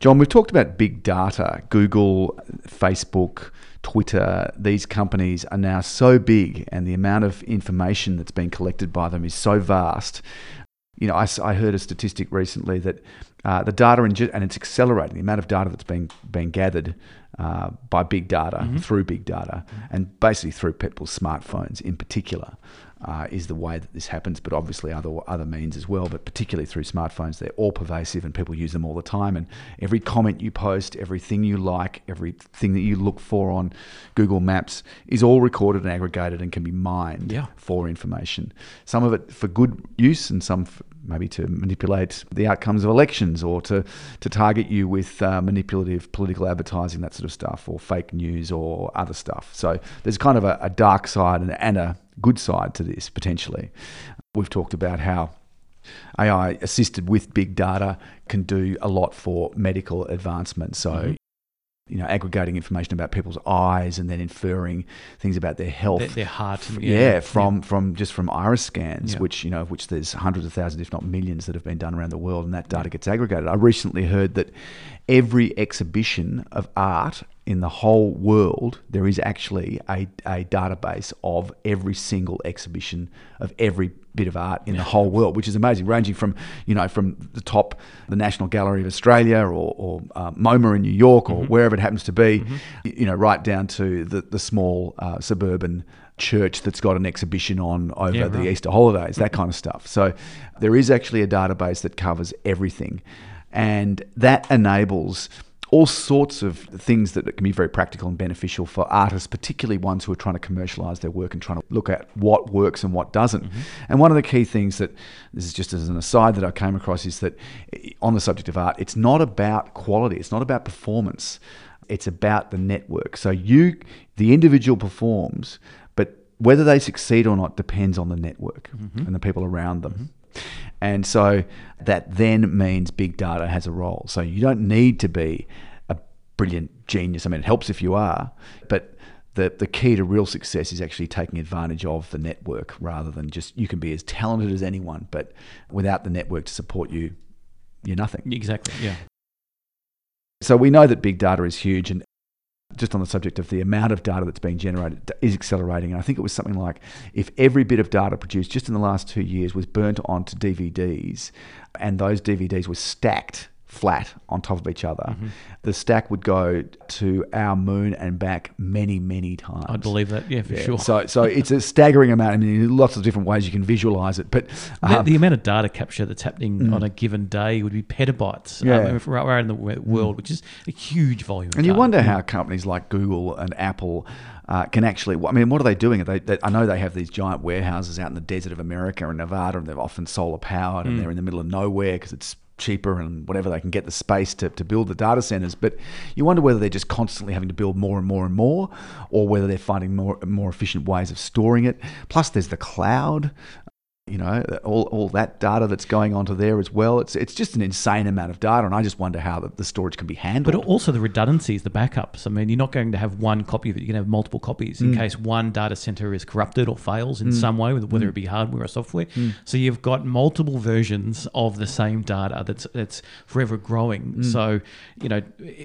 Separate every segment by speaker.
Speaker 1: John, we've talked about big data. Google, Facebook, Twitter, these companies are now so big, and the amount of information that's being collected by them is so vast. You know, I, I heard a statistic recently that uh, the data, in, and it's accelerating, the amount of data that's being, being gathered uh, by big data, mm-hmm. through big data, mm-hmm. and basically through people's smartphones in particular uh, is the way that this happens, but obviously other other means as well. But particularly through smartphones, they're all pervasive and people use them all the time. And every comment you post, everything you like, everything that you look for on Google Maps is all recorded and aggregated and can be mined
Speaker 2: yeah.
Speaker 1: for information. Some of it for good use, and some maybe to manipulate the outcomes of elections or to, to target you with uh, manipulative political advertising, that sort of stuff, or fake news or other stuff. So there's kind of a, a dark side and, and a good side to this potentially. We've talked about how AI assisted with big data can do a lot for medical advancement. So, mm-hmm you know, aggregating information about people's eyes and then inferring things about their health,
Speaker 2: their, their heart,
Speaker 1: yeah, yeah from yeah. from just from iris scans, yeah. which you know, of which there's hundreds of thousands, if not millions, that have been done around the world, and that data gets aggregated. I recently heard that every exhibition of art in the whole world, there is actually a, a database of every single exhibition of every bit of art in the whole world, which is amazing, ranging from you know from the top, the National Gallery of Australia or, or uh, MoMA in New York or mm-hmm. wherever it happens to be, mm-hmm. you know, right down to the the small uh, suburban church that's got an exhibition on over yeah, right. the Easter holidays, that kind of stuff. So there is actually a database that covers everything, and that enables all sorts of things that can be very practical and beneficial for artists, particularly ones who are trying to commercialize their work and trying to look at what works and what doesn't. Mm-hmm. And one of the key things that this is just as an aside that I came across is that eh, on the subject of art, it's not about quality, it's not about performance, it's about the network. So you, the individual performs, but whether they succeed or not depends on the network mm-hmm. and the people around them. Mm-hmm. And so that then means big data has a role. So you don't need to be a brilliant genius. I mean, it helps if you are, but the, the key to real success is actually taking advantage of the network rather than just you can be as talented as anyone, but without the network to support you, you're nothing.
Speaker 2: Exactly. Yeah.
Speaker 1: So we know that big data is huge, and just on the subject of the amount of data that's being generated is accelerating. And I think it was something like if every bit of data produced just in the last two years was burnt onto DVDs and those DVDs were stacked flat on top of each other, mm-hmm. the stack would go to our moon and back many, many times.
Speaker 2: I believe that, yeah, for yeah. sure.
Speaker 1: So, so it's a staggering amount. I mean, lots of different ways you can visualize it, but
Speaker 2: um, the, the, amount of data capture that's happening mm. on a given day would be petabytes. Yeah. Um, right in the world, mm. which is a huge volume.
Speaker 1: And you wonder how companies like Google and Apple. Uh, can actually, I mean, what are they doing? They, they, I know they have these giant warehouses out in the desert of America and Nevada, and they're often solar powered, mm. and they're in the middle of nowhere because it's cheaper and whatever they can get the space to, to build the data centers. But you wonder whether they're just constantly having to build more and more and more, or whether they're finding more more efficient ways of storing it. Plus, there's the cloud you know, all, all that data that's going onto there as well. It's it's just an insane amount of data, and I just wonder how the, the, storage can be handled.
Speaker 2: But also the redundancies, the backups. I mean, you're not going to have one copy of it; you can have multiple copies in mm. case one data center is corrupted or fails in mm. some way, whether mm. it be hardware or software. Mm. So you've got multiple versions of the same data that's that's forever growing. Mm. So you know,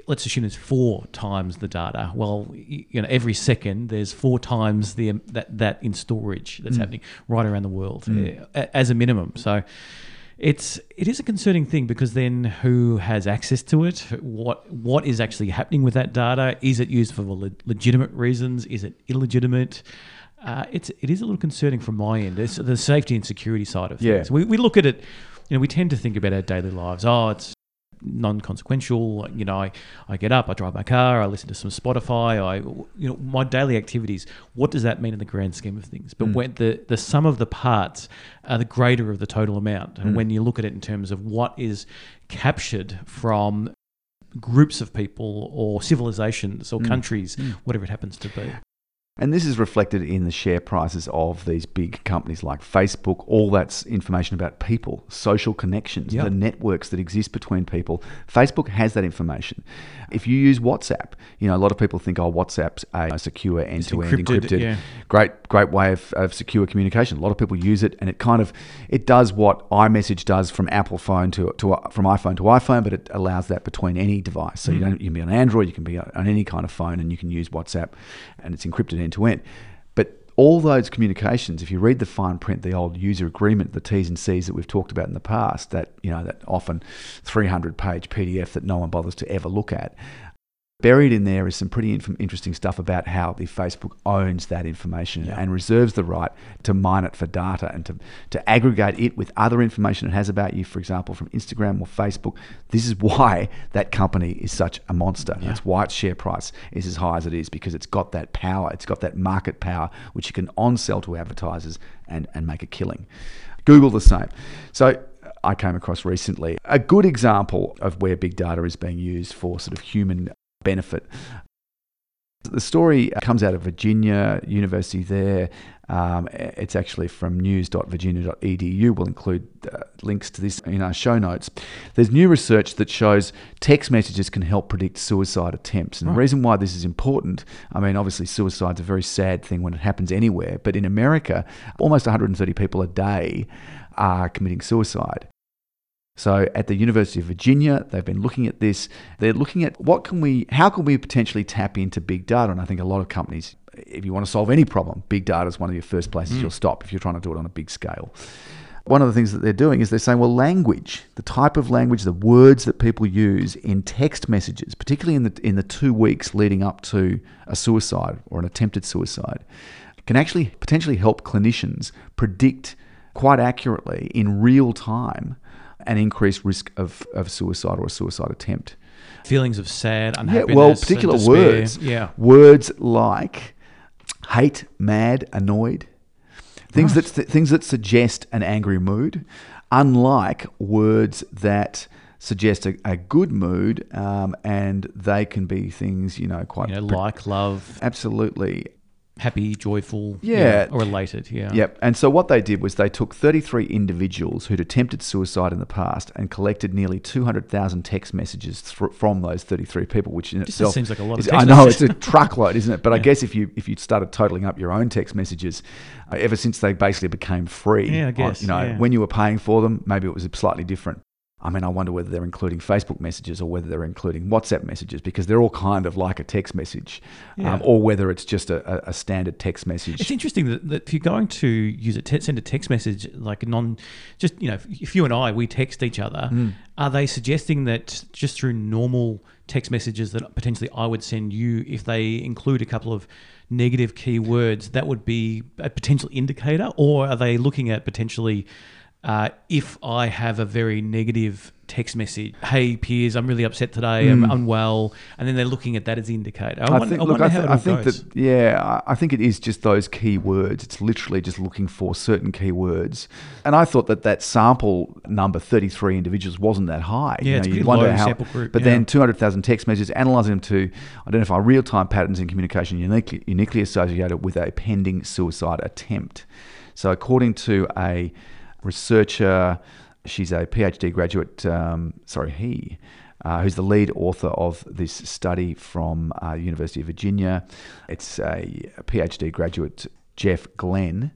Speaker 2: let's assume it's four times the data. Well, you know, every second there's four times the that that in storage that's mm. happening right around the world as a minimum. So it's it is a concerning thing because then who has access to it? What what is actually happening with that data? Is it used for legitimate reasons? Is it illegitimate? Uh, it's it is a little concerning from my end. It's the safety and security side of things. Yeah. We we look at it. You know, we tend to think about our daily lives. Oh, it's non-consequential. You know, I, I get up, I drive my car, I listen to some Spotify. I, you know, my daily activities. What does that mean in the grand scheme of things? But mm. when the the sum of the parts are the greater of the total amount, and mm. when you look at it in terms of what is captured from groups of people or civilizations or mm. countries, mm. whatever it happens to be.
Speaker 1: And this is reflected in the share prices of these big companies like Facebook. All that's information about people, social connections,
Speaker 2: Yep.
Speaker 1: the networks that exist between people. Facebook has that information. If you use WhatsApp, you know, a lot of people think, oh, WhatsApp's a secure end to end
Speaker 2: encrypted,
Speaker 1: encrypted.
Speaker 2: yeah.
Speaker 1: Great, great way of, of secure communication. A lot of people use it, and it kind of it does what iMessage does from Apple phone to, to from iPhone to iPhone, but it allows that between any device. So you hmm. don't you can be on Android, you can be on any kind of phone, and you can use WhatsApp, and it's encrypted end to end. But all those communications, if you read the fine print, the old user agreement, the T's and C's that we've talked about in the past, that you know that often 300 page PDF that no one bothers to ever look at. Buried in there is some pretty inf- interesting stuff about how the Facebook owns that information and reserves the right to mine it for data and to, to aggregate it with other information it has about you, for example, from Instagram or Facebook. This is why that company is such a monster. That's why its share price is as high as it is because it's got that power, it's got that market power, which you can on sell to advertisers and, and make a killing. Google the same. So I came across recently a good example of where big data is being used for sort of human benefit. The story comes out of Virginia University there. Um, it's actually from news.virginia.edu. We'll include uh, links to this in our show notes. There's new research that shows text messages can help predict suicide attempts. And the reason why this is important, I mean, obviously, suicide's a very sad thing when it happens anywhere, but in America, almost 130 people a day are committing suicide. So at the University of Virginia, they've been looking at this. They're looking at what can we, how can we potentially tap into big data? And I think a lot of companies, if you want to solve any problem, big data is one of your first places mm. you'll stop if you're trying to do it on a big scale. One of the things that they're doing is they're saying, well, language, the type of language, the words that people use in text messages, particularly in the in the two weeks leading up to a suicide or an attempted suicide, can actually potentially help clinicians predict quite accurately in real time an increased risk of, of suicide or a suicide attempt.
Speaker 2: Feelings of sad,
Speaker 1: Yeah, well, particular words.
Speaker 2: Yeah.
Speaker 1: Words like hate, mad, annoyed. Things that things that suggest an angry mood, unlike words that suggest a, a good mood, um, and they can be things you know quite
Speaker 2: You know,
Speaker 1: pre-
Speaker 2: like, love,
Speaker 1: absolutely
Speaker 2: happy, joyful,
Speaker 1: Yeah.
Speaker 2: or elated. Yeah.
Speaker 1: Yep. And so what they did was they took 33 individuals who'd attempted suicide in the past and collected nearly 200,000 text messages thr from those 33 people, which in
Speaker 2: Just
Speaker 1: itself
Speaker 2: seems like a lot of
Speaker 1: is- I know it's a truckload, isn't it? But I guess if you if you started totaling up your own text messages, uh, ever since they basically became free,
Speaker 2: Yeah, I
Speaker 1: on-
Speaker 2: guess,
Speaker 1: you know,
Speaker 2: yeah.
Speaker 1: when you were paying for them, maybe it was slightly different. I mean, I wonder whether they're including Facebook messages or whether they're including WhatsApp messages because they're all kind of like a text message,
Speaker 2: Yeah.
Speaker 1: um, or whether it's just a, a, standard text message.
Speaker 2: It's interesting that, that if you're going to use a te- send a text message like a non, just you know, if, you and I we text each other,
Speaker 1: Hmm.
Speaker 2: are they suggesting that just through normal text messages that potentially I would send you, if they include a couple of negative keywords, that would be a potential indicator, or are they looking at potentially? Uh, if I have a very negative text message, hey Piers, I'm really upset today, I'm unwell, and then they're looking at that as indicator. I,
Speaker 1: Hmm. I
Speaker 2: wonder,
Speaker 1: think,
Speaker 2: I
Speaker 1: look, I,
Speaker 2: how
Speaker 1: th-
Speaker 2: it
Speaker 1: I think
Speaker 2: goes.
Speaker 1: that yeah, I think it is just those key words. It's literally just looking for certain key words. And I thought that that sample number, thirty three individuals, wasn't that high.
Speaker 2: Yeah, it's
Speaker 1: you'd
Speaker 2: pretty
Speaker 1: wonder
Speaker 2: low sample group,
Speaker 1: But
Speaker 2: yeah.
Speaker 1: then two hundred thousand text messages, analysing them to identify real time patterns in communication uniquely, uniquely associated with a pending suicide attempt. So according to a researcher, she's a PhD graduate. Um, sorry, he uh, who's the lead author of this study from uh, University of Virginia. It's a, PhD graduate, Jeff Glenn.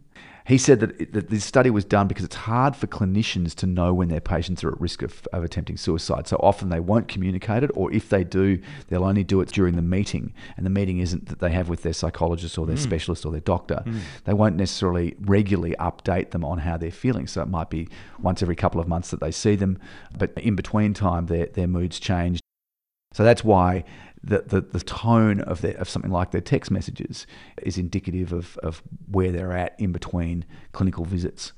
Speaker 1: He said that, that this study was done because it's hard for clinicians to know when their patients are at risk of, of attempting suicide. So often they won't communicate it, or if they do, they'll only do it during the meeting. And the meeting isn't that they have with their psychologist or their mm. specialist or their doctor. Mm. They won't necessarily regularly update them on how they're feeling. So it might be once every couple of months that they see them, but in between time, their, their moods change. So that's why the, the, the tone of, their, of something like their text messages is indicative of, of where they're at in between clinical visits.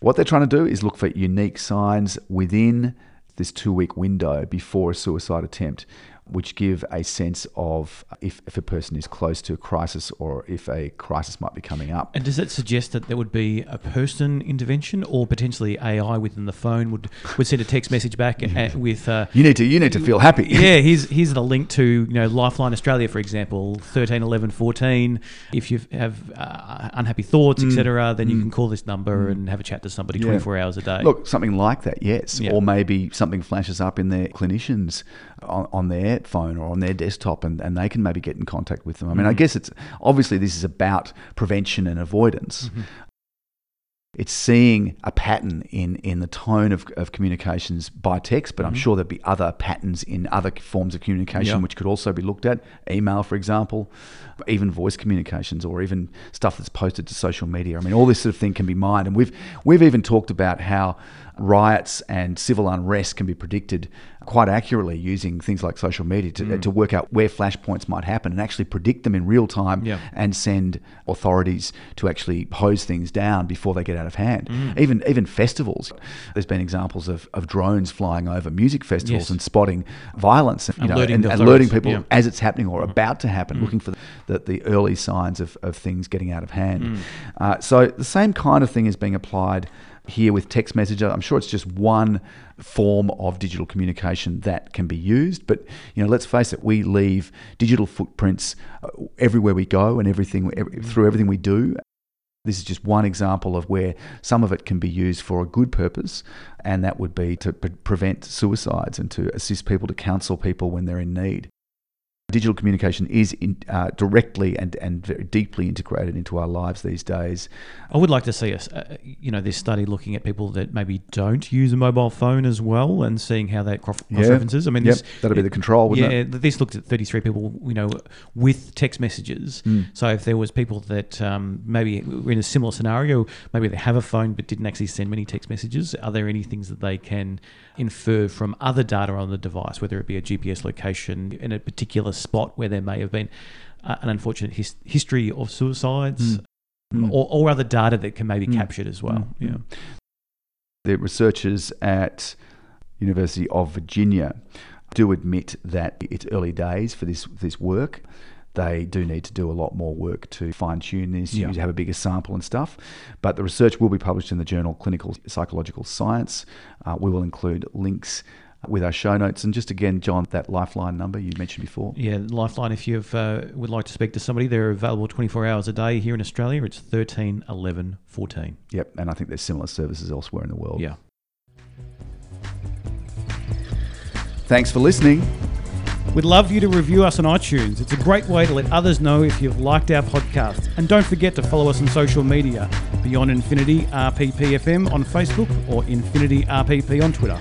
Speaker 1: What they're trying to do is look for unique signs within this two week window before a suicide attempt. Which give a sense of if, if a person is close to a crisis or if a crisis might be coming up.
Speaker 2: And does that suggest that there would be a person intervention or potentially AI within the phone would, would send a text message back with uh,
Speaker 1: you need to you need to feel happy.
Speaker 2: Yeah, here's here's the link to you know Lifeline Australia for example 13 11 14 if you have uh, unhappy thoughts
Speaker 1: Mm.
Speaker 2: etc then you can call this number and have a chat to somebody 24 hours a day.
Speaker 1: Look, something like that, yes.
Speaker 2: Yeah.
Speaker 1: Or maybe something flashes up in their clinicians on, on their phone or on their desktop and, and they can maybe get in contact with them. I mean,
Speaker 2: Mm-hmm.
Speaker 1: I guess it's obviously this is about prevention and avoidance.
Speaker 2: Mm-hmm.
Speaker 1: It's seeing a pattern in, in the tone of, of communications by text, but I'm sure there'd be other patterns in other forms of communication
Speaker 2: Mm-hmm. Yeah.
Speaker 1: which could also be looked at. Email, for example, even voice communications, or even stuff that's posted to social media. I mean, all this sort of thing can be mined, and we've we've even talked about how riots and civil unrest can be predicted quite accurately using things like social media to,
Speaker 2: Mm.
Speaker 1: to work out where flashpoints might happen and actually predict them in real time
Speaker 2: Yeah.
Speaker 1: and send authorities to actually hose things down before they get out of hand.
Speaker 2: Mm.
Speaker 1: Even even festivals. There's been examples of, of drones flying over music festivals
Speaker 2: Yes.
Speaker 1: and spotting violence, you know,
Speaker 2: Alerting
Speaker 1: and, and alerting people
Speaker 2: yeah. Mm.
Speaker 1: as it's happening or about to happen, looking for the, the early signs of, of things getting out of hand.
Speaker 2: Mm.
Speaker 1: Uh, so the same kind of thing is being applied here with text messenger. I'm sure it's just one form of digital communication that can be used, but you know, let's face it, we leave digital footprints uh, everywhere we go and everything through everything we do. This is just one example of where some of it can be used for a good purpose, and that would be to pre- prevent suicides and to assist people to counsel people when they're in need. Digital communication is in, uh, directly and, and very deeply integrated into our lives these days.
Speaker 2: I would like to see us, uh, you know, this study looking at people that maybe don't use a mobile phone as well and seeing how that cross
Speaker 1: Yeah.
Speaker 2: references. I mean,
Speaker 1: Yep,
Speaker 2: this,
Speaker 1: that'd be the control, wouldn't
Speaker 2: yeah,
Speaker 1: it?
Speaker 2: this looked at 33 people, you know, with text messages.
Speaker 1: Hmm.
Speaker 2: So if there was people that um, maybe were in a similar scenario, maybe they have a phone but didn't actually send many text messages, are there any things that they can infer from other data on the device, whether it be a GPS location in a particular spot where there may have been uh, an unfortunate his- history of suicides?
Speaker 1: Hmm.
Speaker 2: Or, or other data that can maybe captured as well.
Speaker 1: Mm.
Speaker 2: Yeah.
Speaker 1: the researchers at University of Virginia do admit that it's early days for this this work. They do need to do a lot more work to fine tune this,
Speaker 2: Yeah.
Speaker 1: to have a bigger sample and stuff. But the research will be published in the journal Clinical Psychological Science. Uh, we will include links with our show notes. And just again, John, that lifeline number you mentioned before.
Speaker 2: Yeah, Lifeline, if you uh, would like to speak to somebody, they're available 24 hours a day here in Australia. It's 13 11 14.
Speaker 1: Yep, and I think there's similar services elsewhere in the world.
Speaker 2: Yeah.
Speaker 1: Thanks for listening.
Speaker 2: We'd love you to review us on iTunes. It's a great way to let others know if you've liked our podcast. And don't forget to follow us on social media Beyond Infinity RPPFM on Facebook or Infinity RPP on Twitter.